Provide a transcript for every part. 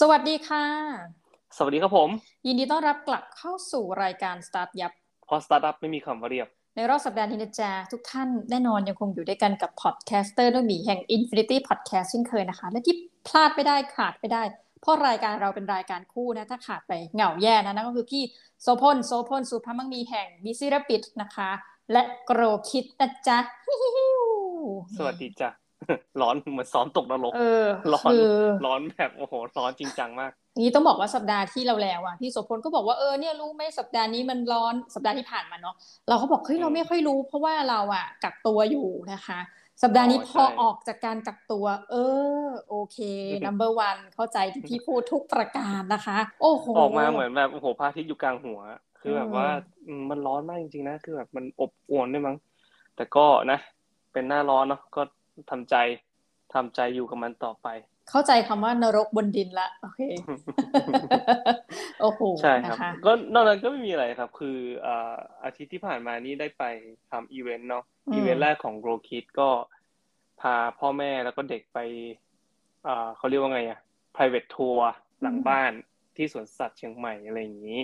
สวัสดีค่ะ สวัสดีครับผม ยินดีต้อนรับกลับเข้าสู่รายการ StartYupเพราะสตาร์ทอัพไม่มีคำว่าเรียบ ในรอบสัปดาห์นี้นะจ๊ะทุกท่านแน่นอนยังคงอยู่ด้วยกันกับ podcaster น้องหมีแห่ง Infinity Podcast เช่นเคยนะคะ และที่พลาดไม่ได้ขาดไม่ได้ เพราะรายการเราเป็นรายการคู่นะ ถ้าขาดไปเหงาแย่นะนั่นก็คือพี่โซพลโซพลสุภาพมังมีแห่ง Busy Rabbit นะคะ และโกรคิดนะจ๊ะสวัสดีจ้ะ ร้อนเหมือนซ้อมตกนรกเออร้อนคือร้อนแบบโอ้โหร้อนจริงจังมากนี้ต้องบอกว่าสัปดาห์ที่เราแล้วอะพี่โสพลก็บอกว่าเออเนี่ยรู้ไหมสัปดาห์นี้มันร้อนสัปดาห์ที่ผ่านมาเนาะเราก็บอกเฮ้ยอืมเราไม่ค่อยรู้ เพราะว่าเราอะกักตัวอยู่นะคะ สัปดาห์นี้อ๋อพอใช่ออกจากการกักตัว เออ โอเค number one เข้าใจที่พี่พูดทุกประการนะคะ โอ้โหออกมาเหมือนแบบโอ้โหพระอาทิตย์อยู่กลางหัว คือแบบอืมว่าอืมมันร้อนมากจริงๆนะ คือแบบมันอบอวนด้วยมั้งแต่ก็นะ เป็นหน้าร้อนเนาะก็ ทำใจทำใจอยู่กับมันต่อไป เข้าใจคำว่านรกบนดินละโอเคโอ้โหใช่ครับนะคะก็นอกนั้นก็ไม่มีอะไรครับ คืออ่าอาทิตย์ที่ผ่านมานี่ได้ไปทำอีเวนต์เนาะอืมอีเวนต์แรกของ Grow Kid ก็พาพ่อแม่แล้วก็เด็กไปอ่าเขาเรียกว่าไงอะ private tour หลังบ้านที่สวนสัตว์เชียงใหม่อะไรอย่างนี้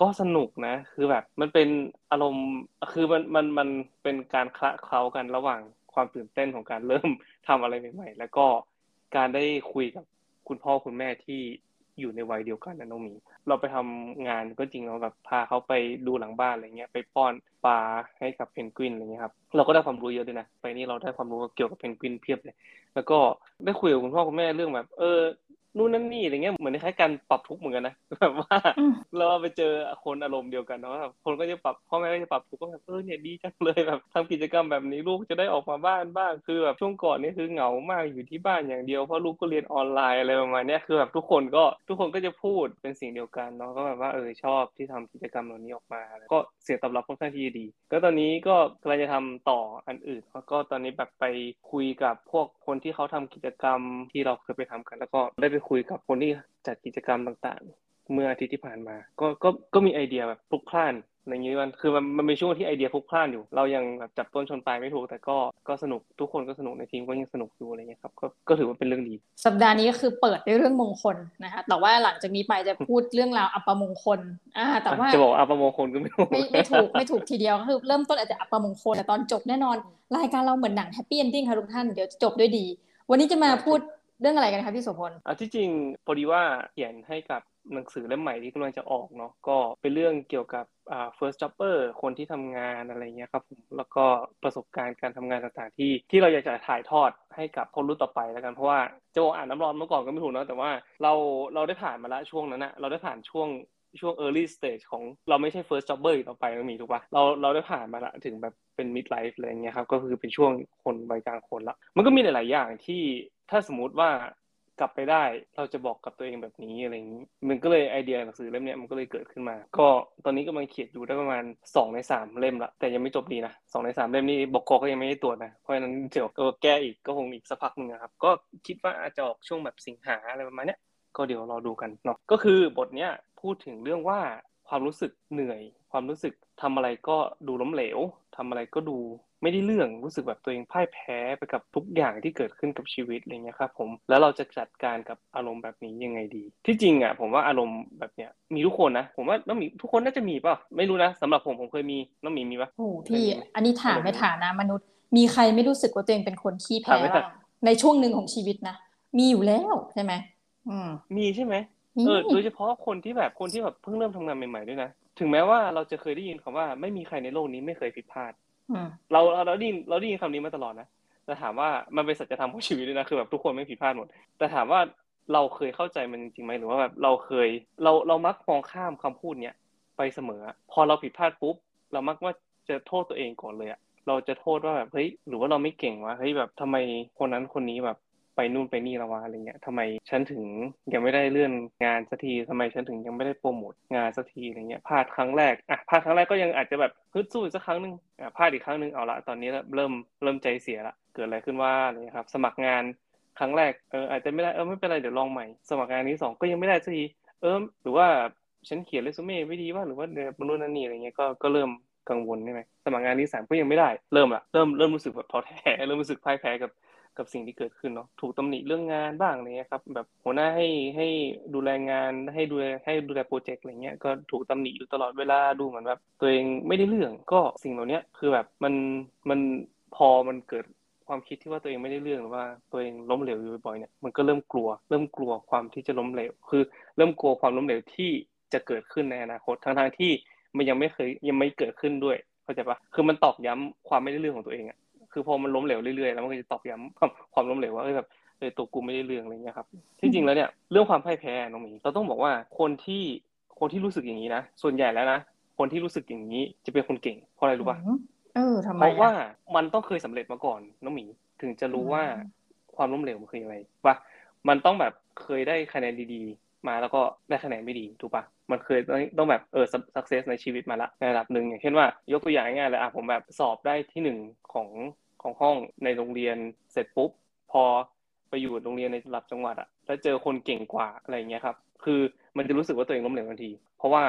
ก็สนุกนะ คือแบบมันเป็นอารมณ์คือมันมันมันเป็นการคละเคล้ากันระหว่าง ความตื่นเต้นของการเริ่มทำอะไรใหม่ ๆ แล้วก็การได้คุยกับคุณพ่อคุณแม่ที่อยู่ในวัยเดียวกันนะน้องมี เราไปทำงานก็จริงเราแบบพาเขาไปดูหลังบ้านอะไรเงี้ยไปป้อนปลาให้กับเพนกวินอะไรเงี้ยครับเราก็ได้ความรู้เยอะด้วยนะไปนี่เราได้ความรู้เกี่ยวกับเพนกวินเพียบเลย แล้วก็ได้คุยกับคุณพ่อคุณแม่เรื่องแบบ เออ นู่นนั่นนี่อะไรเงี้ยเหมือนคล้ายๆการปรับทุกข์เหมือนกันนะแบบว่าอืมเราไปเจอคนอารมณ์เดียวกันเนาะแบบคนก็จะปรับพ่อแม่ก็จะปรับทุกข์ก็แบบเออเนี่ยดีจังเลยแบบทำกิจกรรมแบบนี้ลูกจะได้ออกมาบ้านบ้างคือแบบช่วงก่อนนี่คือเหงามากอยู่ที่บ้านอย่างเดียวเพราะลูกก็เรียนออนไลน์อะไรประมาณเนี้ยคือแบบทุกคนก็ทุกคนก็จะพูดเป็นสิ่งเดียวกันเนาะก็แบบว่าเออชอบที่ทำกิจกรรมเหล่านี้ออกมา ก็เสียงตอบรับค่อนข้างที่จะดี ก็ตอนนี้ก็กำลังจะทำต่ออันอื่นแล้วก็ตอนนี้แบบไปคุยกับพวกคนที่เขาทำกิจกรรมที่เราเคยไปทำกัน แล้วก็ได้ไปคุยกับคนที่จัดกิจกรรมต่างๆ เมื่ออาทิตย์ที่ผ่านมา ก็ก็ก็มีไอเดียแบบพลุกพล่านอะไรอย่างนี้มันคือมันมันเป็นช่วงที่ไอเดียพลุกพล่านอยู่ เรายังแบบจับต้นชนปลายไม่ถูก แต่ก็ก็สนุกทุกคนก็สนุกในทีมก็ยังสนุกอยู่อะไรเงี้ยครับก็ก็ถือว่าเป็นเรื่องดี สัปดาห์นี้ก็คือเปิดด้วยเรื่องมงคลนะคะแต่ว่าหลังจากนี้ไปจะพูดเรื่องราวอัปมงคลอ่าแต่ว่าจะบอกว่าอัปมงคลก็ไม่รู้ไม่ไม่ถูกไม่ถูกทีเดียวก็คือเริ่มต้นอาจจะอัปมงคลแต่ตอนจบแน่นอน รายการเราเหมือนหนัง happy ending ค่ะทุกท่านเดี๋ยวจะจบด้วยดี วันนี้จะมาพูด เรื่องอะไรกันคะพี่โสพลอะที่จริงพอดีว่าเขียนให้กับหนังสือเล่มใหม่ที่กำลังจะออกเนาะก็เป็นเรื่องเกี่ยวกับอ่า first jobber คนที่ทำงานอะไรเงี้ยครับผมแล้วก็ประสบการณ์การทำงานต่างๆที่ที่เราอยากจะถ่ายทอดให้กับคนรุ่นต่อไปแล้วกันเพราะว่าจะบอกอาบน้ำร้อนเมื่อก่อนก็ไม่ถูกเนาะแต่ว่าเราเราได้ผ่านมาละช่วงนั้นอะเราได้ผ่านช่วง ช่วง early stage ของเราไม่ใช่ first jobber อีกต่อไปมันมีถูกปะเราเราได้ผ่านมาละถึงแบบเป็น mid life อะไรเงี้ยครับก็คือเป็นช่วงคนวัยกลางคนละ มันก็มีหลาย ๆ อย่างที่ถ้าสมมติว่ากลับไปได้เราจะบอกกับตัวเองแบบนี้อะไรอย่างนี้ มันก็เลยไอเดียหนังสือเล่มเนี้ยมันก็เลยเกิดขึ้นมา ก็ตอนนี้กำลังเขียนอยู่ได้ประมาณสองในสามเล่มละแต่ยังไม่จบดีนะสองในสามเล่มนี่บอกกก็ยังไม่ได้ตรวจนะเพราะฉะนั้นเดี๋ยวก็แก้อีกก็คงอีกสักพักหนึ่งนะครับ ก็คิดว่าอาจจะออกช่วงแบบสิงหาอะไรประมาณเนี้ย ก็เดี๋ยวรอดูกันเนาะก็คือบทเนี้ยพูดถึงเรื่องว่าความรู้สึกเหนื่อย ความรู้สึกทำอะไรก็ดูล้มเหลวทำอะไรก็ดูไม่ได้เรื่องรู้สึกแบบตัวเองพ่ายแพ้ไปกับทุกอย่างที่เกิดขึ้นกับชีวิตอะไรเงี้ยครับผมแล้วเราจะจัดการกับอารมณ์แบบนี้ยังไงดี ที่จริงอะผมว่าอารมณ์แบบเนี้ยมีทุกคนนะผมว่าน้องหมีทุกคนน่าจะมีเปล่าไม่รู้นะสำหรับผมผมเคยมีน้องหมีมีปะโอ้โหพี่เป็นไงอันนี้ถามในฐานะมนุษย์ มีใครไม่รู้สึกว่าตัวเองเป็นคนขี้ถาแพ้มไม่บ้างในช่วงหนึ่งของชีวิตนะมีอยู่แล้วใช่ไหมอื มมีใช่ไหมมีเออโดยเฉพาะคนที่แบบคนที่แบบเพิ่งเริ่มทำงานใหม่ๆด้วยนะถึงแม้ว่าเราจะเคยได้ยินคำว่าไม่มีใครในโลกนี้ไม่เคยผิดพลาดอืมเราเราเราได้ยินเราได้ยินคำนี้มาตลอดนะแต่ถามว่ามันเป็นสัจธรรมของชีวิตด้วยนะคือแบบทุกคนไม่ผิดพลาดหมด แต่ถามว่าเราเคยเข้าใจมันจริงๆไหมหรือว่าแบบเราเคยเราเรามักมองข้ามคำพูดเนี้ยไปเสมอ พอเราผิดพลาดปุ๊บเรามักว่าจะโทษตัวเองก่อนเลยอะเราจะโทษว่าแบบเฮ้ยหรือว่าเราไม่เก่งวะเฮ้ยแบบทำไมคนนั้นคนนี้แบบ ไปนู่นไปนี่ล้วะอะไรเงี้ยทำไมฉันถึงยังไม่ได้เลื่อนงานสักทีทำไมฉันถึงยังไม่ได้โปรโมทงานสักทีอะไรเงี้ยพลาดครั้งแรกอะพลาดครั้งแรกก็ยังอาจจะแบบฮึดสู้อีกสักครั้งหนึ่งอะพลาดอีกครั้งหนึ่งเอาละตอนนี้เริ่มเริ่มใจเสียละเกิดอะไรขึ้นว่าอะไรเงี้ยครับ สมัครงานครั้งแรกเอออาจจะไม่ได้เออไม่เป็นไรเดี๋ยวลองใหม่ สมัครงานนี้สองก็ยังไม่ได้สักทีเออหรือว่าฉันเขียนเรซูเม่ไม่ดีว่าหรือว่าเดี๋ยวมันนู่นนั่นนี่อะไรเงี้ยก็ก็เริ่มกังวลใช่ไหมสมัครงานที่สามก็ยังไม่ได้เริ่มละเริ่มเริ่มรู้สึกแบบท้อแท้เริ่มรู้สึกพ่ายแพ้กับ กับสิ่งที่เกิดขึ้นเนาะถูกตำหนิเรื่องงานบ้างเงี้ยครับ แบบหัวหน้าให้ให้ดูแลงานให้ดูแลให้ดูแลโปรเจกต์อะไรเงี้ยก็ถูกตำหนิอยู่ตลอดเวลาดูเหมือนแบบตัวเองไม่ได้เรื่องก็สิ่งเหล่านี้คือแบบมันมันพอมันเกิดความคิดที่ว่าตัวเองไม่ได้เรื่องหรือว่าตัวเองล้มเหลวอยู่บ่อยๆเนี่ยมันก็เริ่มกลัว เริ่มกลัวความที่จะล้มเหลว คือ เริ่มกลัวความล้มเหลวที่จะเกิดขึ้นในอนาคตทั้งๆที่มันยังไม่เคยยังไม่เกิดขึ้นด้วยเข้าใจปะคือมันตอกย้ำความไม่ได้เรื่องของตัวเองอะ คือพอมันล้มเหลวเรื่อยๆแล้วมันก็จะตอกย้ำความความล้มเหลวว่าเออแบบเออตัวกูไม่ได้เรื่องอะไรเงี้ยครับที่จริงแล้วเนี่ยเรื่องความพ่ายแพ้น้องหมีเราต้องบอกว่าคนที่คนที่รู้สึกอย่างนี้นะส่วนใหญ่แล้วนะคนที่รู้สึกอย่างนี้จะเป็นคนเก่ง เพราะอะไรรู้ปะเออทำไมเพราะว่ามันต้องเคยสำเร็จมาก่อนน้องหมีถึงจะรู้ว่าความล้มเหลวมันคืออะไรว่ามันต้องแบบเคยได้คะแนนดีๆ มาแล้วก็ได้คะแนนไม่ดีถูกปะมันเคยต้องแบบเออสักเซสในชีวิตมาละในระดับหนึ่งอย่างเช่นว่ายกตัวอย่างง่ายเลยอะผมแบบสอบได้ที่หนึ่งของ ของห้องในโรงเรียนเสร็จปุ๊บ พอไปอยู่โรงเรียนในระดับจังหวัดอะแล้วเจอคนเก่งกว่าอะไรเงี้ยครับ คือมันจะรู้สึกว่าตัวเองล้มเหลวทันที เพราะว่า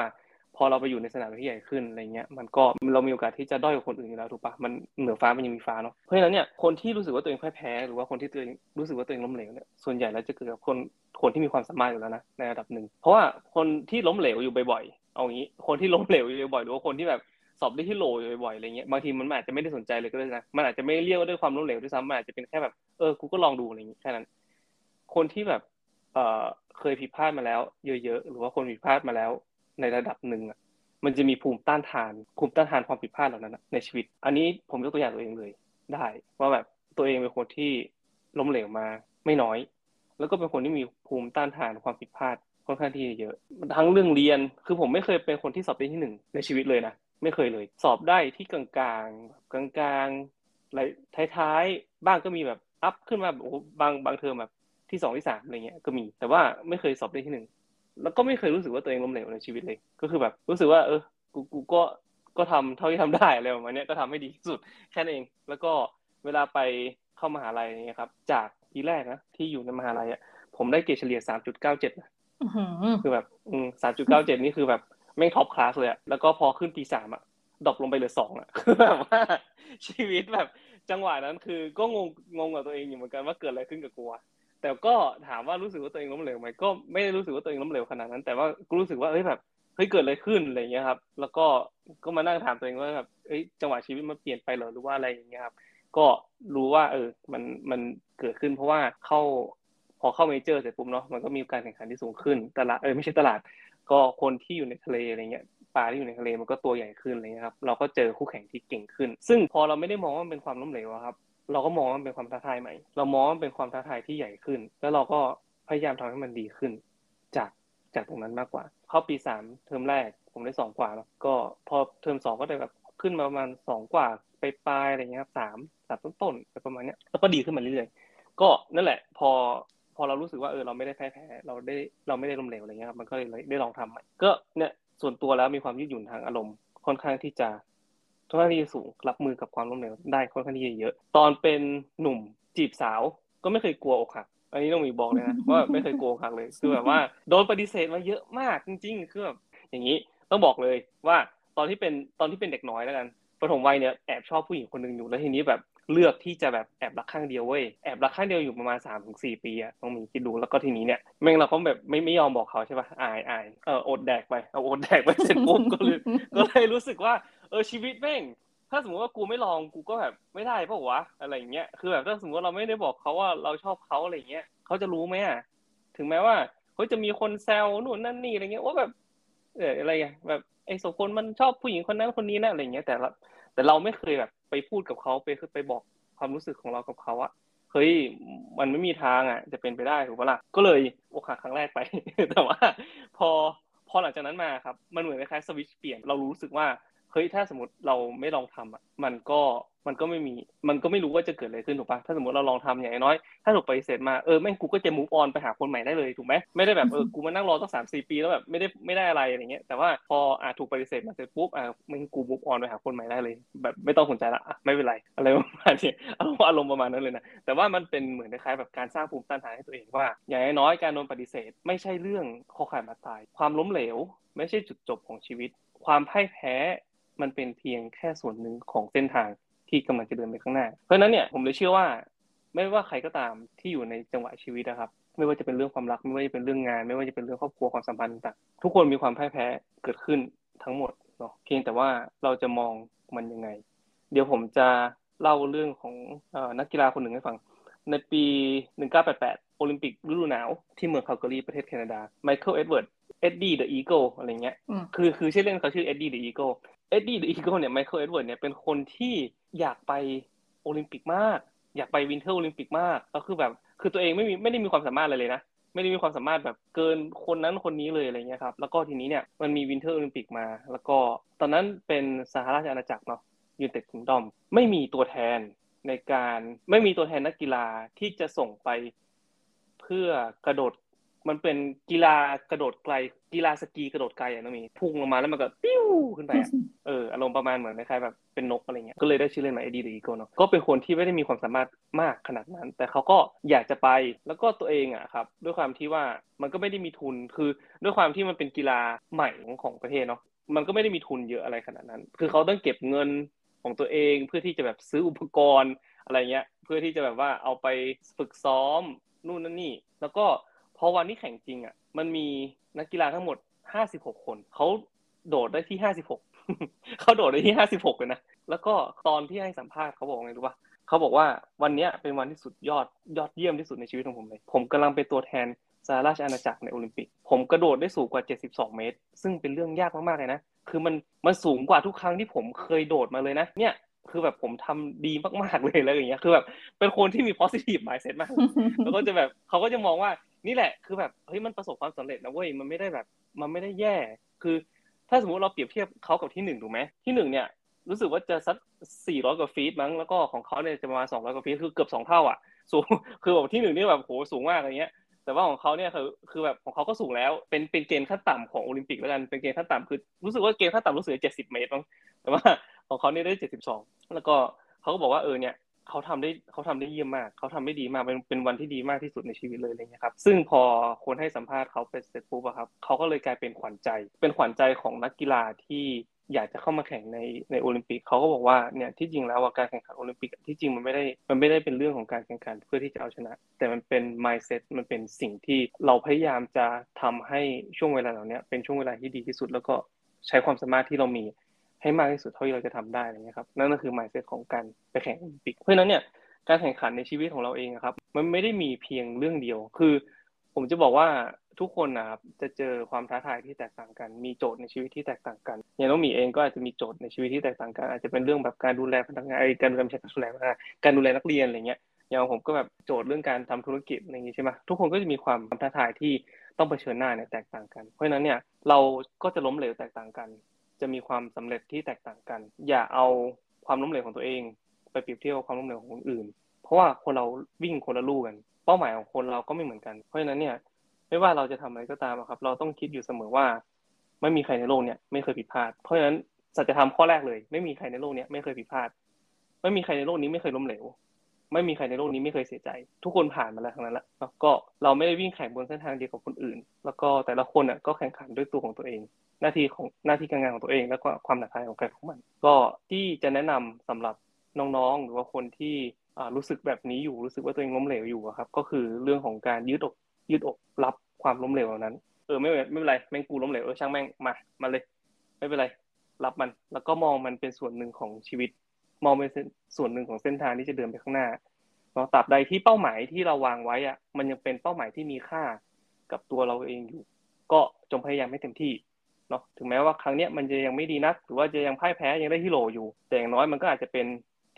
พอเราไปอยู่ในสนามที่ใหญ่ขึ้นอะไรเงี้ย มันก็เรามีโอกาสที่จะด้อยกว่าคนอื่นอยู่แล้วถูกปะมันเหนือฟ้ามันยังมีฟ้าเนาะ เพราะฉะนั้นเนี่ยคนที่รู้สึกว่าตัวเองพ่ายแพ้ หรือว่าคนที่ตัวเองรู้สึกว่าตัวเองล้มเหลวเนี่ย ส่วนใหญ่แล้วจะเกิดกับคนคนที่มีความสามารถอยู่แล้วนะในระดับหนึ่ง เพราะว่าคนที่ล้มเหลวอยู่บ่อยๆ เอางี้ คนที่ล้มเหลวอยู่บ่อยหรือว่าคนที่แบบ สอบได้ที่โหลบ่อยๆอะไรเงี้ยบางทีมันอาจจะไม่ได้สนใจเลยก็ได้นะมันอาจจะไม่เรียกว่าด้วยความล้มเหลวด้วยซ้ำมันอาจจะเป็นแค่แบบเออกูก็ลองดูอะไรอย่างงี้แค่นั้น คนที่แบบ เอ่อเคยผิดพลาดมาแล้ว เยอะๆหรือว่าคนผิดพลาดมาแล้ว ในระดับหนึ่งอะมันจะมีภูมิต้านทานภูมิต้านทานความผิดพลาดเหล่านั้นในชีวิต อันนี้ผมยกตัวอย่างตัวเองเลยได้ ว่าแบบตัวเองเป็นคนที่ล้มเหลวมาไม่น้อย แล้วก็เป็นคนที่มีภูมิต้านทานความผิดพลาดค่อนข้างที่เยอะ ทั้งเรื่องเรียนคือผมไม่เคยเป็นคนที่สอบได้ที่หนึ่งในชีวิตเลยนะ ไม่เคยเลย สอบได้ที่กลางกลางกลางกลางอะไรท้ายๆ บ้างก็มีแบบอัพขึ้นมาโอ้บางบางเทอมแบบที่สองที่สามอะไรเงี้ยก็มี แต่ว่าไม่เคยสอบได้ที่หนึ่งแล้วก็ไม่เคยรู้สึกว่าตัวเองล้มเหลวในชีวิตเลย ก็คือแบบรู้สึกว่า เออกูกูก็ก็ทำเท่าที่ทำได้อะไรประมาณนี้ก็ทำให้ดีที่สุดแค่นั้นเอง แล้วก็เวลาไปเข้ามหาลัยเนี่ยครับ จากปีแรกนะที่อยู่ในมหาลัยอะผมได้เกรดเฉลี่ยสามจุดเก้าเจ็ดนะคือแบบสามจุดเก้าเจ็ดนี่คือแบบ แม่งท็อปคลาสเลยอะแล้วก็พอขึ้นปีสามอะดรอปลงไปเหลือสองอะคือแบบว่าชีวิตแบบ จังหวะนั้นคือก็งงงงกับตัวเองอยู่เหมือนกันว่าเกิดอะไรขึ้นกับกูแต่ก็ถามว่ารู้สึกว่าตัวเองล้มเหลวไหมก็ไม่ได้รู้สึกว่าตัวเองล้มเหลวขนาดนั้น แต่ว่าก็รู้สึกว่าเฮ้ยแบบเฮ้ยเกิดอะไรขึ้นอะไรเงี้ยครับ แล้วก็ก็มานั่งถามตัวเองว่าแบบเอ้ยจังหวะชีวิตมันเปลี่ยนไปหรอหรือว่าอะไรอย่างเงี้ยครับ ก็รู้ว่า เออ มันมันเกิดขึ้นเพราะว่าเข้าพอเข้าเมเจอร์เสร็จปุ๊บเนาะมันก็มีการแข่งขันที่สูงขึ้นตลาดเออไม่ใช่ตลาด ก็คนที่อยู่ในทะเลอะไรเงี้ยปลาที่อยู่ในทะเลมันก็ตัวใหญ่ขึ้นอะไรเงี้ยครับเราก็เจอคู่แข่งที่เก่งขึ้น ซึ่งพอเราไม่ได้มองว่ามันเป็นความล้มเหลวครับ เราก็มองว่าเป็นความท้าทายใหม่ เรามองว่าเป็นความท้าทายที่ใหญ่ขึ้น แล้วเราก็พยายามทำให้มันดีขึ้น จากจากตรงนั้นมากกว่า เข้าปีสามเทอมแรกผมได้สองกว่าแล้วก็พอเทอมสองก็ได้แบบขึ้นมาประมาณสองกว่าไปปลายอะไรเงี้ยครับสามสามต้นต้นไปประมาณเนี้ยแล้วก็ดีขึ้นมาเรื่อยๆก็นั่นแหละ พอ พอเรารู้สึกว่าเออเราไม่ได้แพ้แพ้เราได้เราไม่ได้ล้มเหลวอะไรเงี้ยครับมันก็เลยได้ลองทำใหม่ก็เนี่ยส่วนตัวแล้วมีความยืดหยุ่นทางอารมณ์ค่อนข้างที่จะค่อนข้างที่จะสูงรับมือกับความล้มเหลวได้ค่อนข้างที่จะเยอะ ตอนเป็นหนุ่มจีบสาวก็ไม่เคยกลัวอกหักอันนี้ต้องมีบอกเลยนะว่าไม่เคยกลัวอกหักเลยคือแบบว่าโดนปฏิเสธมาเยอะมากจริงๆคือแบบอย่างนี้ต้องบอกเลยว่าตอนที่เป็นตอนที่เป็นเด็กน้อยแล้วกันปฐมวัยเนี่ยแอบชอบผู้หญิงคนหนึ่งอยู่แล้วทีนี้แบบ เลือกที่จะแบบแอบรักข้างเดียวเว้ยแอบรักข้างเดียวอยู่ประมาณสามถึงสี่ปีอะต้องมีคิดดูแล้วก็ทีนี้เนี่ยแม่งเราก็แบบไม่ไม่ยอมบอกเขาใช่ป่ะอายอายเอออดแดกไปเอาอดแดกไปเสร็จปุ๊บก็เลยก็เลยรู้สึกว่าเออชีวิตแม่งถ้าสมมติว่ากูไม่ลองกูก็แบบไม่ได้เพราะวะอะไรเงี้ยคือแบบถ้าสมมติเราไม่ได้บอกเขาว่าเราชอบเขาอะไรเงี้ยเขาจะรู้ไหมอะถึงแม้ว่าเขาจะมีคนแซวนู่นนั่นนี่อะไรเงี้ยว่าแบบเอออะไรอะแบบไอ้สองคนมันชอบผู้หญิงคนนั้นคนนี้นะอะไรเงี้ยแต่ละแต่เราไม่เคยแบบ ไปพูดกับเขาไปไปบอกความรู้สึกของเรากับเขาอะเฮ้ยมันไม่มีทางอะจะเป็นไปได้ถูกปะล่ะก็เลยโอกาสครั้งแรกไป แต่ว่า พอพอหลังจากนั้นมาครับ มันเหมือนคล้ายสวิตช์เปลี่ยนเรารู้สึกว่าเฮ้ยถ้าสมมติเราไม่ลองทำอะมันก็ มันก็ไม่มีมันก็ไม่รู้ว่าจะเกิดอะไรขึ้นถูกปะถ้าสมมติเราลองทำอย่างน้อย ถ้าถูกปฏิเสธมาเออแม่งกูก็จะมูฟออนไปหาคนใหม่ได้เลยถูกไหมไม่ได้แบบเออกูมานั่งรอตั้งสามสี่ปีแล้วแบบไม่ได้ไม่ได้อะไรอะไรเงี้ยแต่ว่าพออ่าถูกปฏิเสธมาเสร็จปุ๊บอ่าแม่งกูมูฟออนไปหาคนใหม่ได้เลย แบบไม่ต้องสนใจละอะไม่เป็นไรอะไรประมาณนี้อารมณ์ประมาณนั้นเลยนะแต่ว่ามันเป็นเหมือนคล้ายๆแบบการสร้างภูมิต้านทานให้ตัวเองว่า อย่างน้อยการโดนปฏิเสธ ไม่ใช่เรื่องคอขาดมาตาย ความล้มเหลว ไม่ใช่จุดจบของชีวิต ความพ่ายแพ้มันเป็นเพียงแค่ส่วนหนึ่งของเส้นทาง ที่กำลังจะเดินไปข้างหน้า เพราะนั้นเนี่ยผมเลยเชื่อว่า ไม่ว่าใครก็ตามที่อยู่ในจังหวะชีวิตนะครับ ไม่ว่าจะเป็นเรื่องความรัก ไม่ว่าจะเป็นเรื่องงาน ไม่ว่าจะเป็นเรื่องครอบครัวความสัมพันธ์ต่างทุกคนมีความพ่ายแพ้เกิดขึ้นทั้งหมดเนาะเพียงแต่ว่าเราจะมองมันยังไง เดี๋ยวผมจะเล่าเรื่องของนักกีฬาคนหนึ่งให้ฟัง ในปี 1988 โอลิมปิกฤดูหนาวที่เมืองคาลการีประเทศแคนาดาไมเคิลเอ็ดเวิร์ด Eddie the Eagle อะไรเงี้ย คือคือชื่อเล่นเขาชื่อ Eddie the Eagle Eddie the Eagle เนี่ยไมเคิลเอ็ดเวิร์ดเนี่ยเป็นคนที่อยากไปโอลิมปิกมาก อยากไป Winter Olympic มากก็คือแบบคือตัวเองไม่มีไม่ได้มีความสามารถอะไรเลยนะไม่ได้มีความสามารถแบบเกินคนนั้นคนนี้เลยอะไรเงี้ยครับแล้วก็ทีนี้เนี่ยมันมี Winter Olympic มา แล้วก็ตอนนั้นเป็นสหราชอาณาจักรเนาะUnited Kingdom ไม่มีตัวแทนในการไม่มีตัวแทนนักกีฬาที่จะส่งไป เพื่อกระโดด มันเป็นกีฬากระโดดไกล กีฬาสกีกระโดดไกลอะน้องมีพุ่งลงมาแล้วมันก็ปิ้วขึ้นไปเอออารมณ์ประมาณเหมือนคล้ายๆแบบเป็นนกอะไรเงี้ยก็เลยได้ชื่อเล่นมา Eddie the Eagle เนาะก็เป็นคนที่ไม่ได้มีความสามารถมากขนาดนั้น แต่เขาก็อยากจะไปแล้วก็ตัวเองอะครับด้วยความที่ว่ามันก็ไม่ได้มีทุนคือด้วยความที่มันเป็นกีฬาใหม่ของประเทศเนาะมันก็ไม่ได้มีทุนเยอะอะไรขนาดนั้น คือเขาต้องเก็บเงินของตัวเองเพื่อที่จะแบบซื้ออุปกรณ์อะไรเงี้ยเพื่อที่จะแบบว่าเอาไปฝึกซ้อมนู่นนั่นนี่ แล้วก็ พอวันที่แข่งจริงอะ มันมีนักกีฬาทั้งหมดห้าสิบหกคน เขาโดดได้ที่ห้าสิบหกเขาโดดได้ที่ห้าสิบหกเลยนะ แล้วก็ตอนที่ให้สัมภาษณ์เขาบอกไงรู้ป่ะเขาบอกว่าวันนี้เป็นวันที่สุดยอดยอดเยี่ยมที่สุดในชีวิตของผมเลย ผมกำลังเป็นตัวแทนสหราชอาณาจักรในโอลิมปิก ผมกระโดดได้สูงกว่า 72 เมตร ซึ่งเป็นเรื่องยากมากๆเลยนะ คือมันมันสูงกว่าทุกครั้งที่ผมเคยโดดมาเลยนะ เนี่ยคือแบบผมทำดีมากๆเลยแล้วอย่างเงี้ย คือแบบเป็นคนที่มี positive mindset มาก แล้วก็จะแบบเขาก็จะมองว่า นี่แหละ คือแบบเฮ้ยมันประสบความสำเร็จนะเว้ยมันไม่ได้แบบ มันไม่ได้แย่ คือ ถ้าสมมติเราเปรียบเทียบเขากับที่หนึ่งถูกไหมที่หนึ่งเนี่ย รู้สึกว่าจะสักสี่ร้อยกว่าฟีตมั้งแล้วก็ของเขาเนี่ยจะประมาณสองร้อยกว่าฟีตคือเกือบสองเท่าอะสูงคือแบบที่หนึ่งนี่แบบโหสูงมากอะไรเงี้ยแต่ว่าของเขาเนี่ยคือคือแบบของเขาก็สูงแล้ว เป็นเป็นเกณฑ์ขั้นต่ำของโอลิมปิกแล้วกันเป็นเกณฑ์ขั้นต่ำคือรู้สึกว่าเกณฑ์ขั้นต่ำรู้สึกเจ็ดสิบเมตรมั้งแต่ว่าของเขาเนี่ยได้เจ็ดสิบสองแล้วก็เขาก็บอกว่าเออเนี่ย เขาทำได้เขาทำได้เยี่ยมมากเขาทำได้ดีมากเป็นเป็นวันที่ดีมากที่สุดในชีวิตเลยอะไรเงี้ยครับ ซึ่งพอคนให้สัมภาษณ์เขาไปเสร็จปุ๊บอะครับเขาก็เลยกลายเป็นขวัญใจ เป็นขวัญใจของนักกีฬาที่อยากจะเข้ามาแข่งในในโอลิมปิกเขาก็บอกว่าเนี่ยที่จริงแล้วการแข่งขันโอลิมปิกที่จริงมันไม่ได้มันไม่ได้เป็นเรื่องของการแข่งขันเพื่อที่จะเอาชนะ แต่มันเป็น mindset มันเป็นสิ่งที่เราพยายามจะทำให้ช่วงเวลาเหล่านี้เป็นช่วงเวลาที่ดีที่สุด แล้วก็ใช้ความสามารถที่เรามี ให้มากที่สุดเท่าที่เราจะทำได้นะไรเงี้ยครับนั่นก็คือ mindset ของการไปแข่งโอลิมปิก เพราะฉะนั้นเนี่ยการแข่งขันในชีวิตของเราเองครับ มันไม่ได้มีเพียงเรื่องเดียว คือ ผมจะบอกว่าทุกคนนะครับจะเจอความท้าทายที่แตกต่างกัน มีโจทย์ในชีวิตที่แตกต่างกันอย่างน้องหมีเองก็อาจจะมีโจทย์ในชีวิตที่แตกต่างกัน อาจจะเป็นเรื่องแบบการดูแลพนักงานการดูแลการดูแลพนักงานการดูแลนักเรียนอะไรเงี้ยอย่างผมก็แบบโจทย์เรื่องการทำธุรกิจอะไรอย่างงี้ใช่ไหมทุกคนก็จะมีความท้าทายที่ต้องเผชิญหน้าเนี่ยแตกต่างกัน เพราะฉะนั้นเนี่ยเราก็จะล้มเหลวแตกต่างกัน จะมีความสำเร็จที่แตกต่างกัน อย่าเอาความล้มเหลวของตัวเอง ไปเปรียบเทียบกับความล้มเหลวของคนอื่น เพราะว่าคนเราวิ่งคนละลู่กัน เป้าหมายของคนเราก็ไม่เหมือนกัน เพราะฉะนั้นเนี่ยไม่ว่าเราจะทำอะไรก็ตามครับ เราต้องคิดอยู่เสมอว่า ไม่มีใครในโลกเนี่ยไม่เคยผิดพลาด เพราะฉะนั้นสัจธรรมข้อแรกเลย ไม่มีใครในโลกเนี้ยไม่เคยผิดพลาด ไม่มีใครในโลกนี้ไม่เคยล้มเหลวไม่มีใครในโลกนี้ไม่เคยเสียใจ ทุกคนผ่านมาแล้วทั้งนั้นแหละแล้วก็เราไม่ได้วิ่งแข่งบนเส้นทางเดียวกับคนอื่น แล้วก็แต่ละคนอะก็แข่งขันด้วยตัวของตัวเอง หน้าที่ของหน้าที่การงานของตัวเอง แล้วก็ความหนักใจของใครของมัน ก็ที่จะแนะนำสำหรับน้องๆ หรือว่าคนที่รู้สึกแบบนี้อยู่รู้สึกว่าตัวเองล้มเหลวอยู่ครับก็คือเรื่องของการยืดอกยืดอกรับความล้มเหลวเหล่านั้นเออไม่ไม่เป็นไรแม่งกูล้มเหลวเออช่างแม่งมามาเลย ไม่เป็นไรรับมัน แล้วก็มองมันเป็นส่วนหนึ่งของชีวิต มองเป็นส่วนหนึ่งของเส้นทางที่จะเดินไปข้างหน้าเนาตราบใดที่เป้าหมายที่เราวางไว้อะมันยังเป็นเป้าหมายที่มีค่ากับตัวเราเองอยู่ ก็จงพยายามให้เต็มที่ เนาะถึงแม้ว่าครั้งเนี้ยมันจะยังไม่ดีนัก หรือว่าจะยังพ่ายแพ้ยังได้ที่โหลอยู่ แต่อย่างน้อยมันก็อาจจะเป็น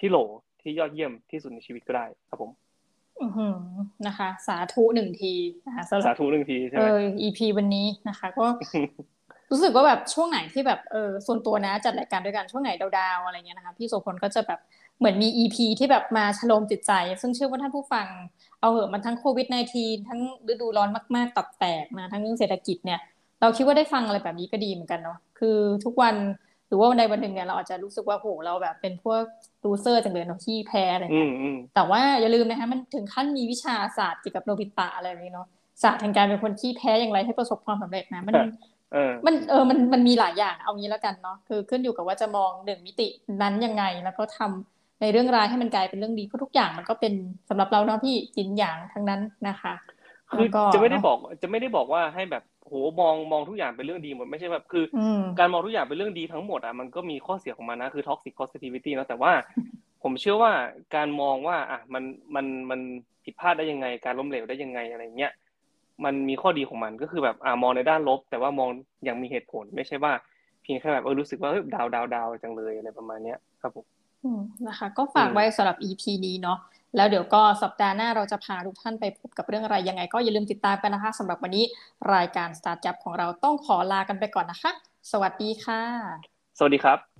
ที่โหลที่ยอดเยี่ยมที่สุดในชีวิตก็ได้ครับผมอือนะคะ สาธุหนึ่งทีนะคะสาธุหนึ่งทีใช่ไหมเออ EP วันนี้นะคะ ก็รู้สึกว่าแบบช่วงไหนที่แบบเออส่วนตัวนะจัดรายการด้วยกันช่วงไหนดาวๆอะไรเงี้ยนะคะ พี่โสพลก็จะแบบเหมือนมี EP ที่แบบมาชโลมจิตใจ ซึ่งเชื่อว่าท่านผู้ฟังเอาเหอะมันทั้งโควิด -19 ทั้งฤดูร้อนมากๆตับแตกนะทั้งเรื่องเศรษฐกิจเนี่ย เราคิดว่าได้ฟังอะไรแบบนี้ก็ดีเหมือนกันเนาะคือทุกวันหรือว่าวันใดวันหนึ่งเนี่ยเราอาจจะรู้สึกว่าโหเราแบบเป็นพวกลูเซอร์จังเลยเนาะที่แพ้อะไรเงี้ยแต่ว่าอย่าลืมนะคะมันถึงขั้นมีวิชาศาสตร์เกี่ยวกับโนบิตะอะไรแบบนี้เนาะศาสตร์แห่งการเป็นคนที่แพ้อย่างไรให้ประสบความสำเร็จนะมันมันเออมันมันมีหลายอย่างเอางี้แล้วกันเนาะคือขึ้นอยู่กับว่าจะมองหนึ่งมิตินั้นยังไงแล้วก็ทำในเรื่องร้ายให้มันกลายเป็นเรื่องดีเพราะทุกอย่างมันก็เป็นสำหรับเราเนาะพี่จินอย่างทั้งนั้นนะคะคือจะไม่ได้บอกจะไม่ได้บอกว่าให้แบบ โหมองมองทุกอย่างเป็นเรื่องดีหมดไม่ใช่แบบคือ การมองทุกอย่างเป็นเรื่องดีทั้งหมดอะมันก็มีข้อเสียของมันนะคือ toxic positivity นะแต่ว่า ผมเชื่อว่าการมองว่าอะมันมันมันผิดพลาดได้ยังไง การล้มเหลวได้ยังไงอะไรเงี้ยมันมีข้อดีของมันก็คือแบบอ่ามองในด้านลบ แต่ว่ามองอย่างมีเหตุผลไม่ใช่ว่าเพียงแค่แบบเออรู้สึกว่าดาวดาวดาวจังเลยอะไรประมาณเนี้ยครับผมนะคะ ก็ฝากไว้สำหรับ EP นี้เนาะ แล้วเดี๋ยวก็สัปดาห์หน้าเราจะพาทุกท่านไปพบกับเรื่องอะไรยังไง ก็อย่าลืมติดตามกันนะคะสำหรับวันนี้รายการ Start จับของเราต้องขอลากันไปก่อนนะคะ สวัสดีค่ะ สวัสดีครับ